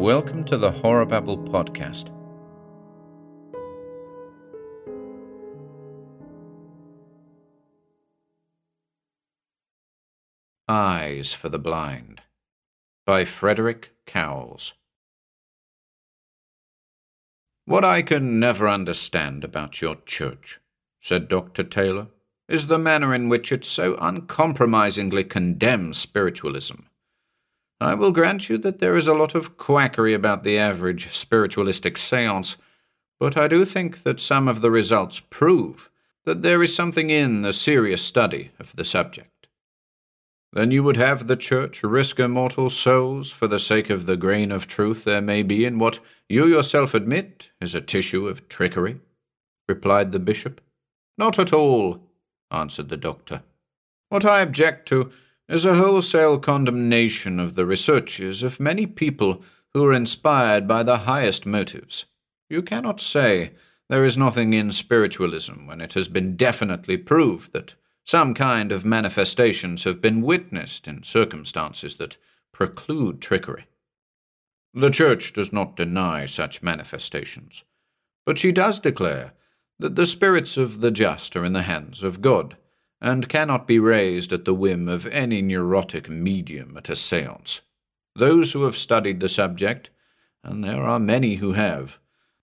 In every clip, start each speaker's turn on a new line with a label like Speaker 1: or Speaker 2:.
Speaker 1: Welcome to the Horror Babble podcast. Eyes for the Blind by Frederick Cowles. What I can never understand about your church, said Dr. Taylor, is the manner in which it so uncompromisingly condemns spiritualism. I will grant you that there is a lot of quackery about the average spiritualistic seance, but I do think that some of the results prove that there is something in the serious study of the subject. Then you would have the Church risk immortal souls for the sake of the grain of truth there may be in what you yourself admit is a tissue of trickery? replied the bishop. Not at all, answered the doctor. What I object to is a wholesale condemnation of the researches of many people who are inspired by the highest motives. You cannot say there is nothing in spiritualism when it has been definitely proved that some kind of manifestations have been witnessed in circumstances that preclude trickery. The Church does not deny such manifestations, but she does declare that the spirits of the just are in the hands of God and cannot be raised at the whim of any neurotic medium at a seance. Those who have studied the subject, and there are many who have,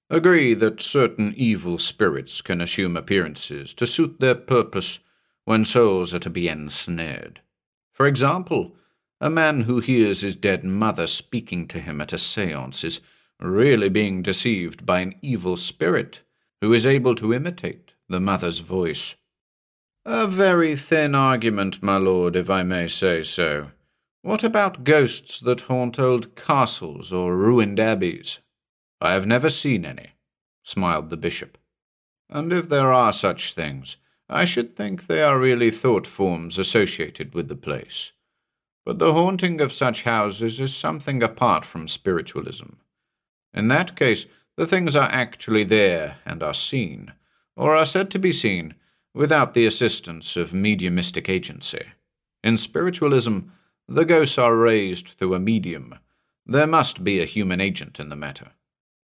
Speaker 1: agree that certain evil spirits can assume appearances to suit their purpose when souls are to be ensnared. For example, a man who hears his dead mother speaking to him at a seance is really being deceived by an evil spirit who is able to imitate the mother's voice. A very thin argument, my lord, if I may say so. What about ghosts that haunt old castles or ruined abbeys? I have never seen any, smiled the bishop. And if there are such things, I should think they are really thought forms associated with the place. But the haunting of such houses is something apart from spiritualism. In that case, the things are actually there and are seen, or are said to be seen, without the assistance of mediumistic agency. In spiritualism, the ghosts are raised through a medium. There must be a human agent in the matter.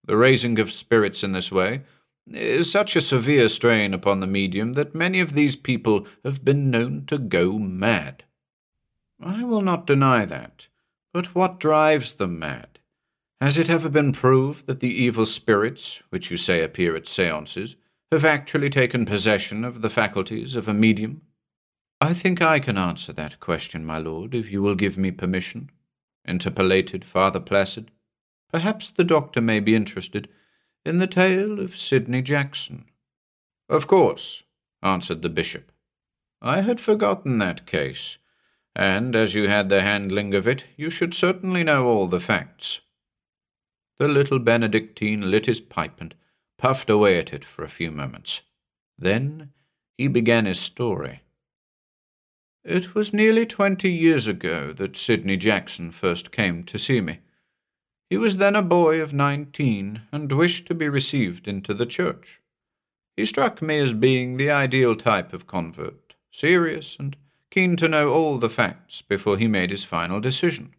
Speaker 1: The raising of spirits in this way is such a severe strain upon the medium that many of these people have been known to go mad. I will not deny that, but what drives them mad? Has it ever been proved that the evil spirits, which you say appear at seances, have actually taken possession of the faculties of a medium? I think I can answer that question, my lord, if you will give me permission, interpolated Father Placid. Perhaps the doctor may be interested in the tale of Sidney Jackson. Of course, answered the bishop. I had forgotten that case, and as you had the handling of it, you should certainly know all the facts. The little Benedictine lit his pipe and puffed away at it for a few moments. Then he began his story. It was nearly twenty years ago that Sidney Jackson first came to see me. He was then a boy of nineteen and wished to be received into the church. He struck me as being the ideal type of convert, serious and keen to know all the facts before he made his final decision.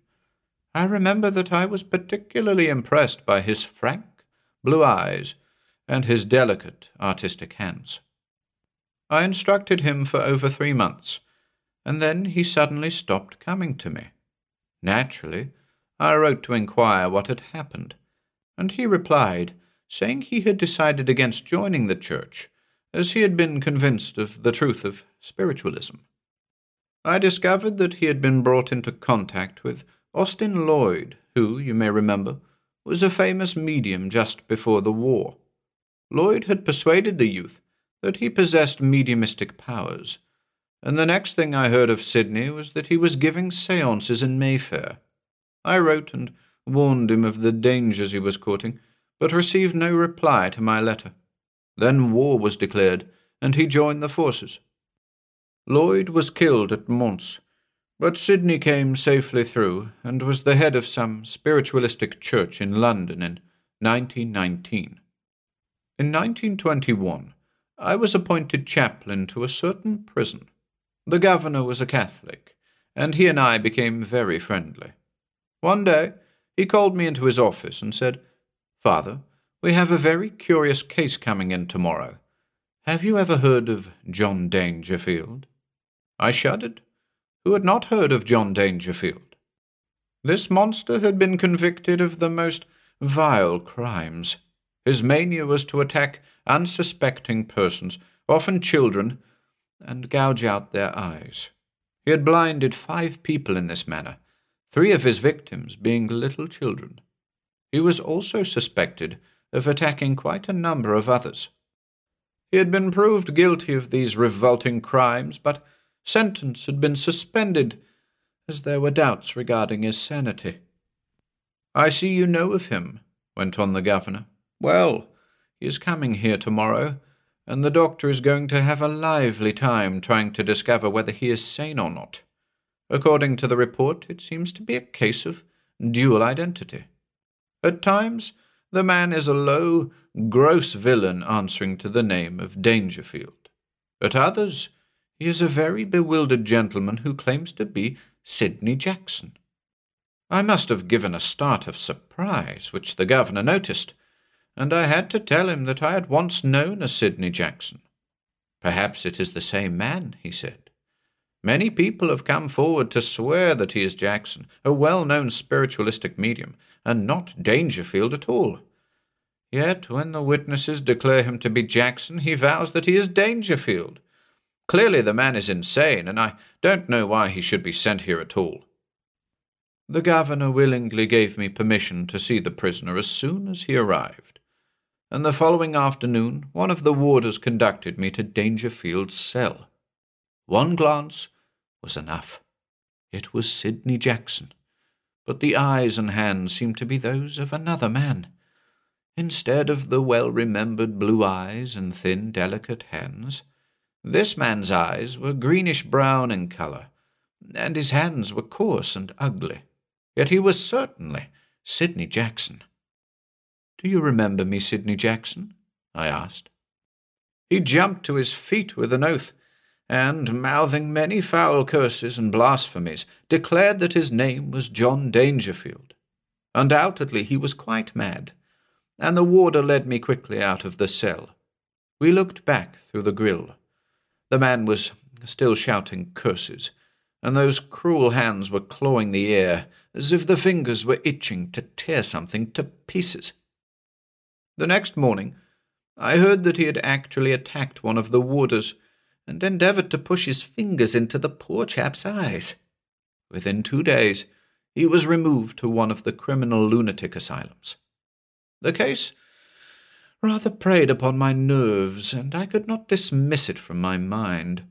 Speaker 1: I remember that I was particularly impressed by his frank, blue eyes and his delicate artistic hands. I instructed him for over three months, and then he suddenly stopped coming to me. Naturally, I wrote to inquire what had happened, and he replied, saying he had decided against joining the church, as he had been convinced of the truth of spiritualism. I discovered that he had been brought into contact with Austin Lloyd, who, you may remember, was a famous medium just before the war. Lloyd had persuaded the youth that he possessed mediumistic powers, and the next thing I heard of Sidney was that he was giving seances in Mayfair. I wrote and warned him of the dangers he was courting, but received no reply to my letter. Then war was declared, and he joined the forces. Lloyd was killed at Mons, but Sidney came safely through and was the head of some spiritualistic church in London in 1919. In 1921, I was appointed chaplain to a certain prison. The governor was a Catholic, and he and I became very friendly. One day, He called me into his office and said, Father, we have a very curious case coming in tomorrow. Have you ever heard of John Dangerfield? I shuddered. Who had not heard of John Dangerfield? This monster had been convicted of the most vile crimes. His mania was to attack unsuspecting persons, often children, and gouge out their eyes. He had blinded five people in this manner, three of his victims being little children. He was also suspected of attacking quite a number of others. He had been proved guilty of these revolting crimes, but sentence had been suspended, as there were doubts regarding his sanity. I see you know of him, went on the governor. Well, he is coming here tomorrow, and the doctor is going to have a lively time trying to discover whether he is sane or not. According to the report, it seems to be a case of dual identity. At times, the man is a low, gross villain answering to the name of Dangerfield. At others, he is a very bewildered gentleman who claims to be Sidney Jackson. I must have given a start of surprise, which the governor noticed, and I had to tell him that I had once known a Sidney Jackson. Perhaps it is the same man, he said. Many people have come forward to swear that he is Jackson, a well known spiritualistic medium, and not Dangerfield at all. Yet when the witnesses declare him to be Jackson, he vows that he is Dangerfield. Clearly the man is insane, and I don't know why he should be sent here at all. The governor willingly gave me permission to see the prisoner as soon as he arrived, and the following afternoon one of the warders conducted me to Dangerfield's cell. One glance was enough. It was Sidney Jackson, but the eyes and hands seemed to be those of another man. Instead of the well remembered blue eyes and thin, delicate hands, this man's eyes were greenish brown in colour, and his hands were coarse and ugly. Yet he was certainly Sidney Jackson. Do you remember me, Sidney Jackson? I asked. He jumped to his feet with an oath, and, mouthing many foul curses and blasphemies, declared that his name was John Dangerfield. Undoubtedly he was quite mad, and the warder led me quickly out of the cell. We looked back through the grille. The man was still shouting curses, and those cruel hands were clawing the air as if the fingers were itching to tear something to pieces. The next morning, I heard that he had actually attacked one of the warders and endeavoured to push his fingers into the poor chap's eyes. Within two days, he was removed to one of the criminal lunatic asylums. The case rather preyed upon my nerves, and I could not dismiss it from my mind.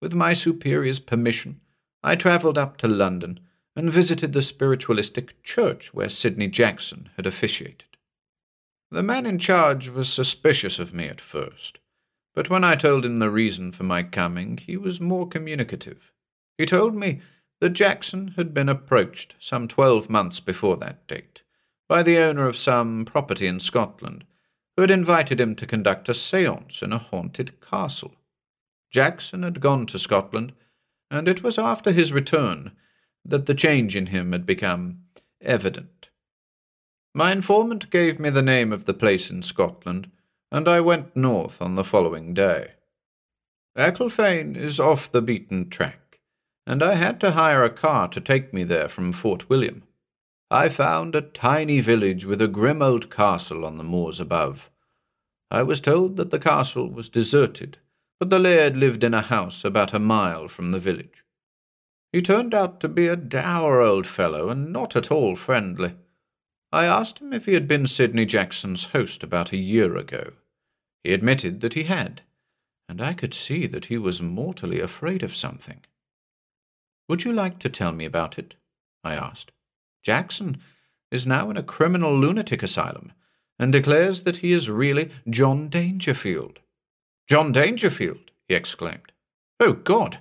Speaker 1: With my superior's permission, I travelled up to London and visited the spiritualistic church where Sidney Jackson had officiated. The man in charge was suspicious of me at first, but when I told him the reason for my coming, he was more communicative. He told me that Jackson had been approached some twelve months before that date by the owner of some property in Scotland, who had invited him to conduct a seance in a haunted castle. Jackson had gone to Scotland, and it was after his return that the change in him had become evident. My informant gave me the name of the place in Scotland, and I went north on the following day. Ecclefane is off the beaten track, and I had to hire a car to take me there from Fort William. I found a tiny village with a grim old castle on the moors above. I was told that the castle was deserted, but the laird lived in a house about a mile from the village. He turned out to be a dour old fellow and not at all friendly. I asked him if he had been Sidney Jackson's host about a year ago. He admitted that he had, and I could see that he was mortally afraid of something. Would you like to tell me about it? I asked. Jackson is now in a criminal lunatic asylum and declares that he is really John Dangerfield. John Dangerfield! he exclaimed. Oh, God!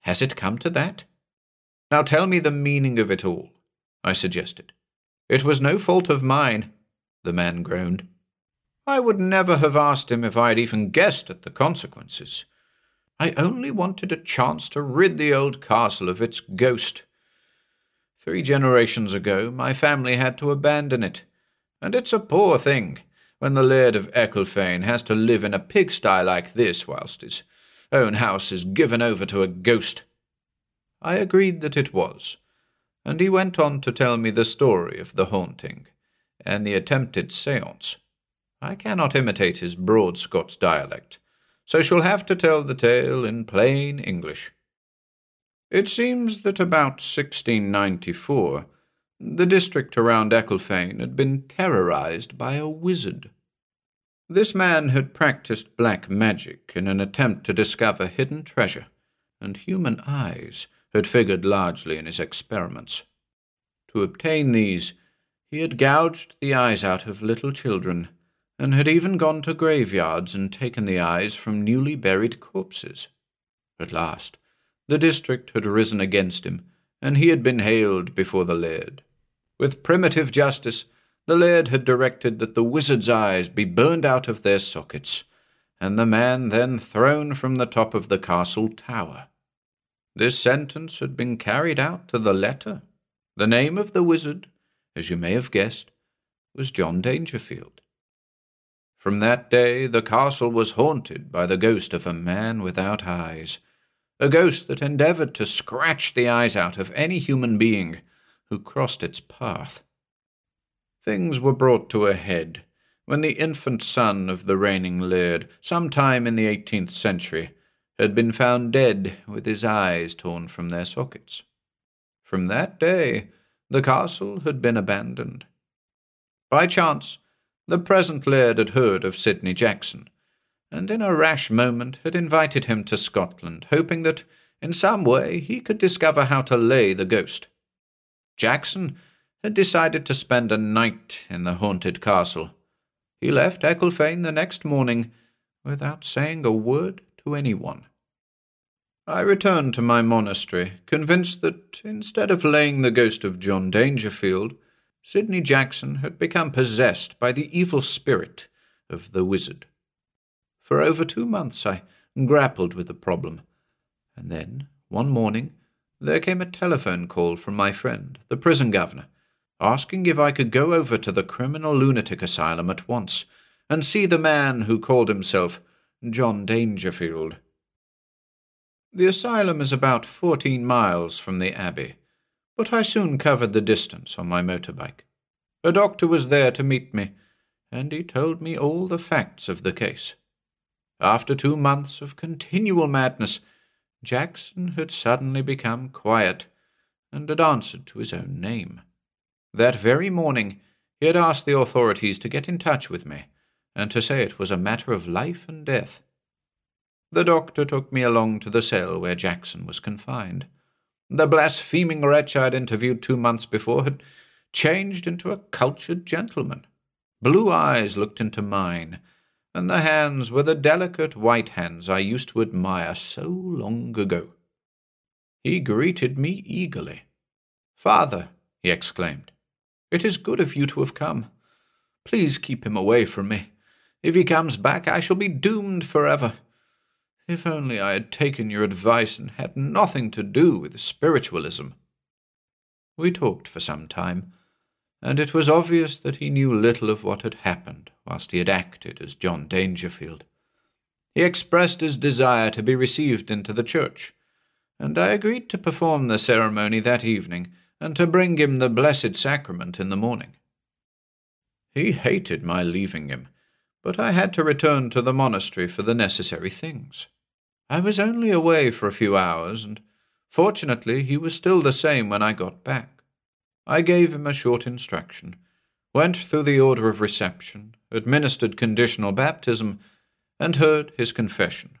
Speaker 1: Has it come to that? Now tell me the meaning of it all, I suggested. It was no fault of mine, the man groaned. I would never have asked him if I had even guessed at the consequences. I only wanted a chance to rid the old castle of its ghost. Three generations ago, my family had to abandon it, and it's a poor thing when the Laird of Ecclefane has to live in a pigsty like this whilst his own house is given over to a ghost. I agreed that it was, and he went on to tell me the story of the haunting and the attempted seance. I cannot imitate his broad Scots dialect, so shall have to tell the tale in plain English. It seems that about 1694 the district around Ecclefane had been terrorized by a wizard. This man had practiced black magic in an attempt to discover hidden treasure, and human eyes had figured largely in his experiments. To obtain these, he had gouged the eyes out of little children, and had even gone to graveyards and taken the eyes from newly buried corpses. At last, the district had risen against him, and he had been haled before the laird. With primitive justice, the laird had directed that the wizard's eyes be burned out of their sockets, and the man then thrown from the top of the castle tower. This sentence had been carried out to the letter. The name of the wizard, as you may have guessed, was John Dangerfield. From that day the castle was haunted by the ghost of a man without eyes, a ghost that endeavoured to scratch the eyes out of any human being who crossed its path. Things were brought to a head when the infant son of the reigning laird, some time in the eighteenth century, had been found dead with his eyes torn from their sockets. From that day, the castle had been abandoned. By chance, the present laird had heard of Sidney Jackson, and in a rash moment had invited him to Scotland, hoping that in some way he could discover how to lay the ghost. Jackson had decided to spend a night in the haunted castle. He left Ecclefane the next morning without saying a word to anyone. I returned to my monastery, convinced that instead of laying the ghost of John Dangerfield, Sidney Jackson had become possessed by the evil spirit of the wizard. For over two months I grappled with the problem, and then, one morning, there came a telephone call from my friend, the prison governor, asking if I could go over to the criminal lunatic asylum at once and see the man who called himself John Dangerfield. The asylum is about fourteen miles from the Abbey, but I soon covered the distance on my motorbike. A doctor was there to meet me, and he told me all the facts of the case. After two months of continual madness, Jackson had suddenly become quiet and had answered to his own name. That very morning he had asked the authorities to get in touch with me and to say it was a matter of life and death. The doctor took me along to the cell where Jackson was confined. The blaspheming wretch I had interviewed two months before had changed into a cultured gentleman. Blue eyes looked into mine, and the hands were the delicate white hands I used to admire so long ago. He greeted me eagerly. Father, he exclaimed, it is good of you to have come. Please keep him away from me. If he comes back, I shall be doomed forever. If only I had taken your advice and had nothing to do with spiritualism. We talked for some time and it was obvious that he knew little of what had happened whilst he had acted as John Dangerfield. He expressed his desire to be received into the church, and I agreed to perform the ceremony that evening and to bring him the Blessed Sacrament in the morning. He hated my leaving him, but I had to return to the monastery for the necessary things. I was only away for a few hours, and fortunately he was still the same when I got back. I gave him a short instruction, went through the order of reception, administered conditional baptism, and heard his confession.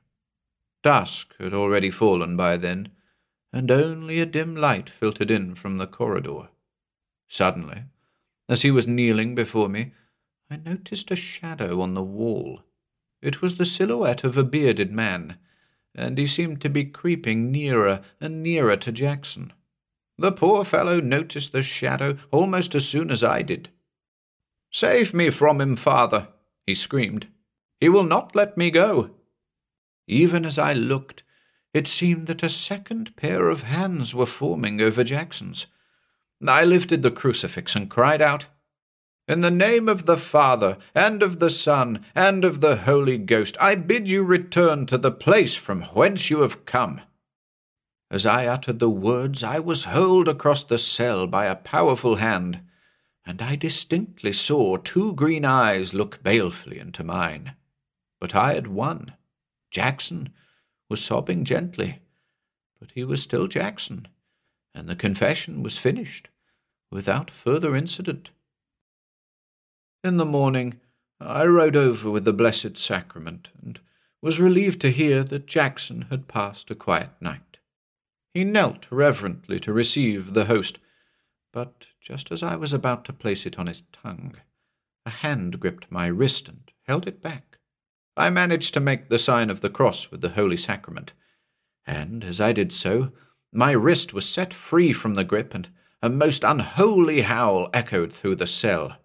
Speaker 1: Dusk had already fallen by then, and only a dim light filtered in from the corridor. Suddenly, as he was kneeling before me, I noticed a shadow on the wall. It was the silhouette of a bearded man, and he seemed to be creeping nearer and nearer to Jackson. The poor fellow noticed the shadow almost as soon as I did. Save me from him, father, he screamed. He will not let me go. Even as I looked, it seemed that a second pair of hands were forming over Jackson's. I lifted the crucifix and cried out, In the name of the Father, and of the Son, and of the Holy Ghost, I bid you return to the place from whence you have come. As I uttered the words, I was hurled across the cell by a powerful hand, and I distinctly saw two green eyes look balefully into mine. But I had won. Jackson was sobbing gently, but he was still Jackson, and the confession was finished without further incident. In the morning, I rode over with the Blessed Sacrament, and was relieved to hear that Jackson had passed a quiet night. He knelt reverently to receive the host, but just as I was about to place it on his tongue, a hand gripped my wrist and held it back. I managed to make the sign of the cross with the Holy Sacrament, and as I did so, my wrist was set free from the grip, and a most unholy howl echoed through the cell.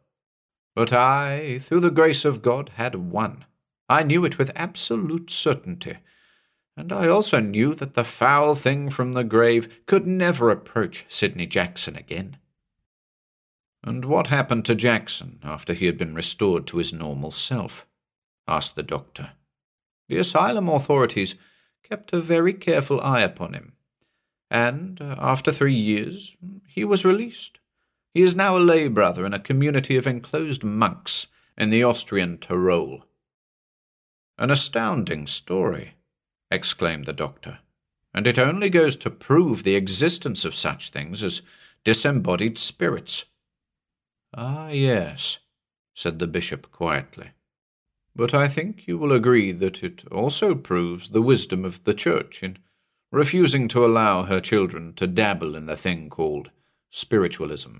Speaker 1: But I, through the grace of God, had won. I knew it with absolute certainty, and I also knew that the foul thing from the grave could never approach Sidney Jackson again. And what happened to Jackson after he had been restored to his normal self? asked the doctor. The asylum authorities kept a very careful eye upon him, and uh, after three years he was released. He is now a lay brother in a community of enclosed monks in the Austrian Tyrol. An astounding story, exclaimed the doctor, and it only goes to prove the existence of such things as disembodied spirits. Ah, yes, said the bishop quietly. But I think you will agree that it also proves the wisdom of the Church in refusing to allow her children to dabble in the thing called spiritualism.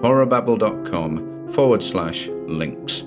Speaker 1: horrorbabble.com forward slash links.